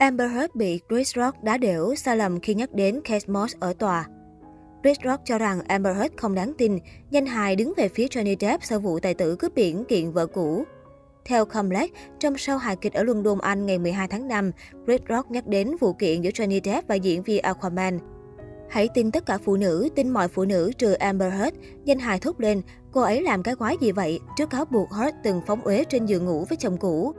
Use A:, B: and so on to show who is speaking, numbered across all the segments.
A: Amber Heard bị Chris Rock đá đểu sai lầm khi nhắc đến Kate Moss ở tòa. Chris Rock cho rằng Amber Heard không đáng tin, danh hài đứng về phía Johnny Depp sau vụ tài tử cướp biển kiện vợ cũ. Theo Comlex, trong sau hài kịch ở London, Anh ngày 12 tháng 5, Chris Rock nhắc đến vụ kiện giữa Johnny Depp và diễn viên Aquaman. Hãy tin tất cả phụ nữ, tin mọi phụ nữ trừ Amber Heard, danh hài thốt lên, cô ấy làm cái quái gì vậy, trước cáo buộc Heard từng phóng uế trên giường ngủ với chồng cũ.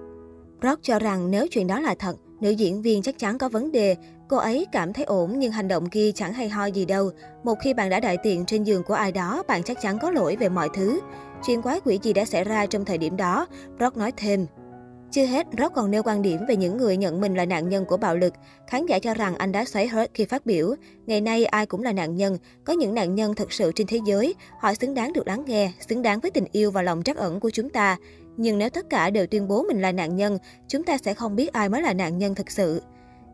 A: Rock cho rằng nếu chuyện đó là thật, nữ diễn viên chắc chắn có vấn đề. Cô ấy cảm thấy ổn nhưng hành động kia chẳng hay ho gì đâu. Một khi bạn đã đại tiện trên giường của ai đó, bạn chắc chắn có lỗi về mọi thứ. Chuyện quái quỷ gì đã xảy ra trong thời điểm đó, Rock nói thêm. Chưa hết, Rock còn nêu quan điểm về những người nhận mình là nạn nhân của bạo lực. Khán giả cho rằng anh đã xoáy hết khi phát biểu. Ngày nay ai cũng là nạn nhân, có những nạn nhân thật sự trên thế giới. Họ xứng đáng được lắng nghe, xứng đáng với tình yêu và lòng trắc ẩn của chúng ta. Nhưng nếu tất cả đều tuyên bố mình là nạn nhân, chúng ta sẽ không biết ai mới là nạn nhân thực sự.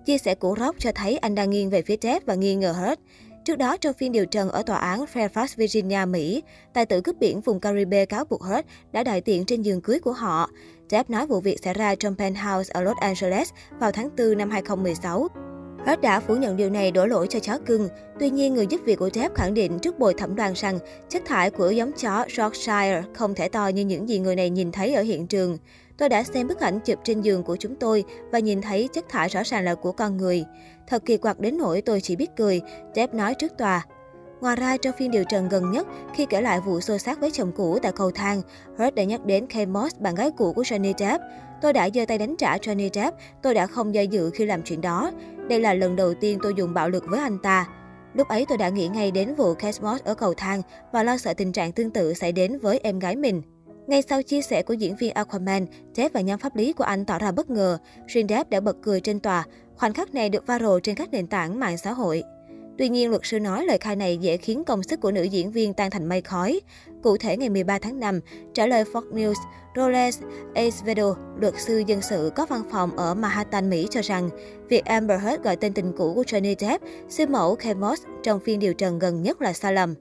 A: Chia sẻ của Rock cho thấy anh đang nghiêng về phía Ted và nghi ngờ hết. Trước đó, trong phiên điều trần ở tòa án Fairfax, Virginia, Mỹ, tài tử cướp biển vùng Caribe cáo buộc Hurt đã đại tiện trên giường cưới của họ. Jeff nói vụ việc xảy ra trong penthouse ở Los Angeles vào tháng 4 năm 2016. Hurt đã phủ nhận điều này đổ lỗi cho chó cưng. Tuy nhiên, người giúp việc của Depp khẳng định trước bồi thẩm đoàn rằng chất thải của giống chó Yorkshire không thể to như những gì người này nhìn thấy ở hiện trường. Tôi đã xem bức ảnh chụp trên giường của chúng tôi và nhìn thấy chất thải rõ ràng là của con người. Thật kỳ quặc đến nỗi tôi chỉ biết cười, Depp nói trước tòa. Ngoài ra, trong phiên điều trần gần nhất, khi kể lại vụ xô xát với chồng cũ tại cầu thang, Hurt đã nhắc đến Kate Moss, bạn gái cũ của Johnny Depp. Tôi đã giơ tay đánh trả Johnny Depp, tôi đã không do dự khi làm chuyện đó. Đây là lần đầu tiên tôi dùng bạo lực với anh ta. Lúc ấy tôi đã nghĩ ngay đến vụ Kate Moss ở cầu thang và lo sợ tình trạng tương tự xảy đến với em gái mình. Ngay sau chia sẻ của diễn viên Aquaman, Depp và nhóm pháp lý của anh tỏ ra bất ngờ. Riêng Depp đã bật cười trên tòa. Khoảnh khắc này được viral trên các nền tảng mạng xã hội. Tuy nhiên, luật sư nói lời khai này dễ khiến công sức của nữ diễn viên tan thành mây khói. Cụ thể, ngày 13 tháng 5, trả lời Fox News, Roles Acevedo, luật sư dân sự có văn phòng ở Manhattan, Mỹ cho rằng việc Amber Heard gọi tên tình cũ của Johnny Depp, siêu mẫu Kate Moss trong phiên điều trần gần nhất là sai lầm.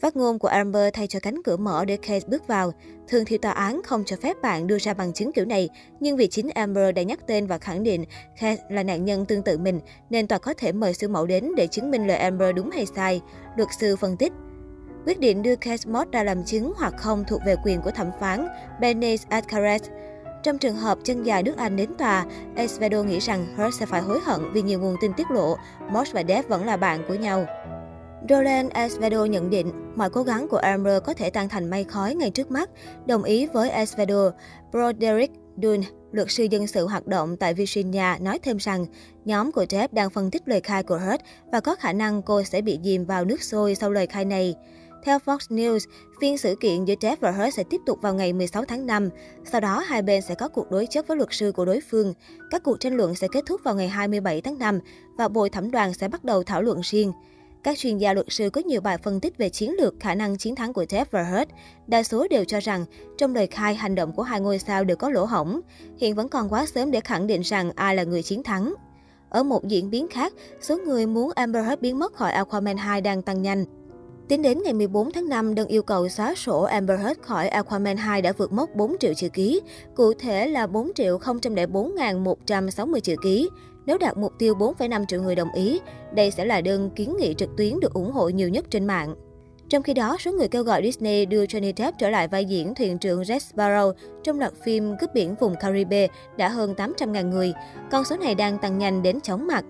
A: Phát ngôn của Amber thay cho cánh cửa mở để Kate bước vào. Thường thì tòa án không cho phép bạn đưa ra bằng chứng kiểu này, nhưng vì chính Amber đã nhắc tên và khẳng định Kate là nạn nhân tương tự mình, nên tòa có thể mời siêu mẫu đến để chứng minh lời Amber đúng hay sai, luật sư phân tích. Quyết định đưa Kate Moss ra làm chứng hoặc không thuộc về quyền của thẩm phán Benes Alcaraz. Trong trường hợp chân dài nước Anh đến tòa, Esvedo nghĩ rằng Hurt sẽ phải hối hận vì nhiều nguồn tin tiết lộ Moss và Dev vẫn là bạn của nhau. Roland Esvedo nhận định mọi cố gắng của Amber có thể tan thành mây khói ngay trước mắt, đồng ý với Esvedo. Broderick Dunn, luật sư dân sự hoạt động tại Virginia, nói thêm rằng nhóm của Jeff đang phân tích lời khai của Hurt và có khả năng cô sẽ bị dìm vào nước sôi sau lời khai này. Theo Fox News, phiên xử kiện giữa Jeff và Hurt sẽ tiếp tục vào ngày 16 tháng 5. Sau đó, hai bên sẽ có cuộc đối chất với luật sư của đối phương. Các cuộc tranh luận sẽ kết thúc vào ngày 27 tháng 5 và bồi thẩm đoàn sẽ bắt đầu thảo luận riêng. Các chuyên gia luật sư có nhiều bài phân tích về chiến lược khả năng chiến thắng của Jeff và Hurt. Đa số đều cho rằng trong lời khai hành động của hai ngôi sao đều có lỗ hổng. Hiện vẫn còn quá sớm để khẳng định rằng ai là người chiến thắng. Ở một diễn biến khác, số người muốn Amber Heard biến mất khỏi Aquaman 2 đang tăng nhanh. Tính đến ngày 14 tháng 5, đơn yêu cầu xóa sổ Amber Heard khỏi Aquaman 2 đã vượt mốc 4 triệu chữ ký, cụ thể là 4 triệu 004.160 chữ ký. Nếu đạt mục tiêu 4,5 triệu người đồng ý, đây sẽ là đơn kiến nghị trực tuyến được ủng hộ nhiều nhất trên mạng. Trong khi đó, số người kêu gọi Disney đưa Johnny Depp trở lại vai diễn thuyền trưởng Jack Sparrow trong loạt phim cướp biển vùng Caribe đã hơn 800.000 người. Con số này đang tăng nhanh đến chóng mặt.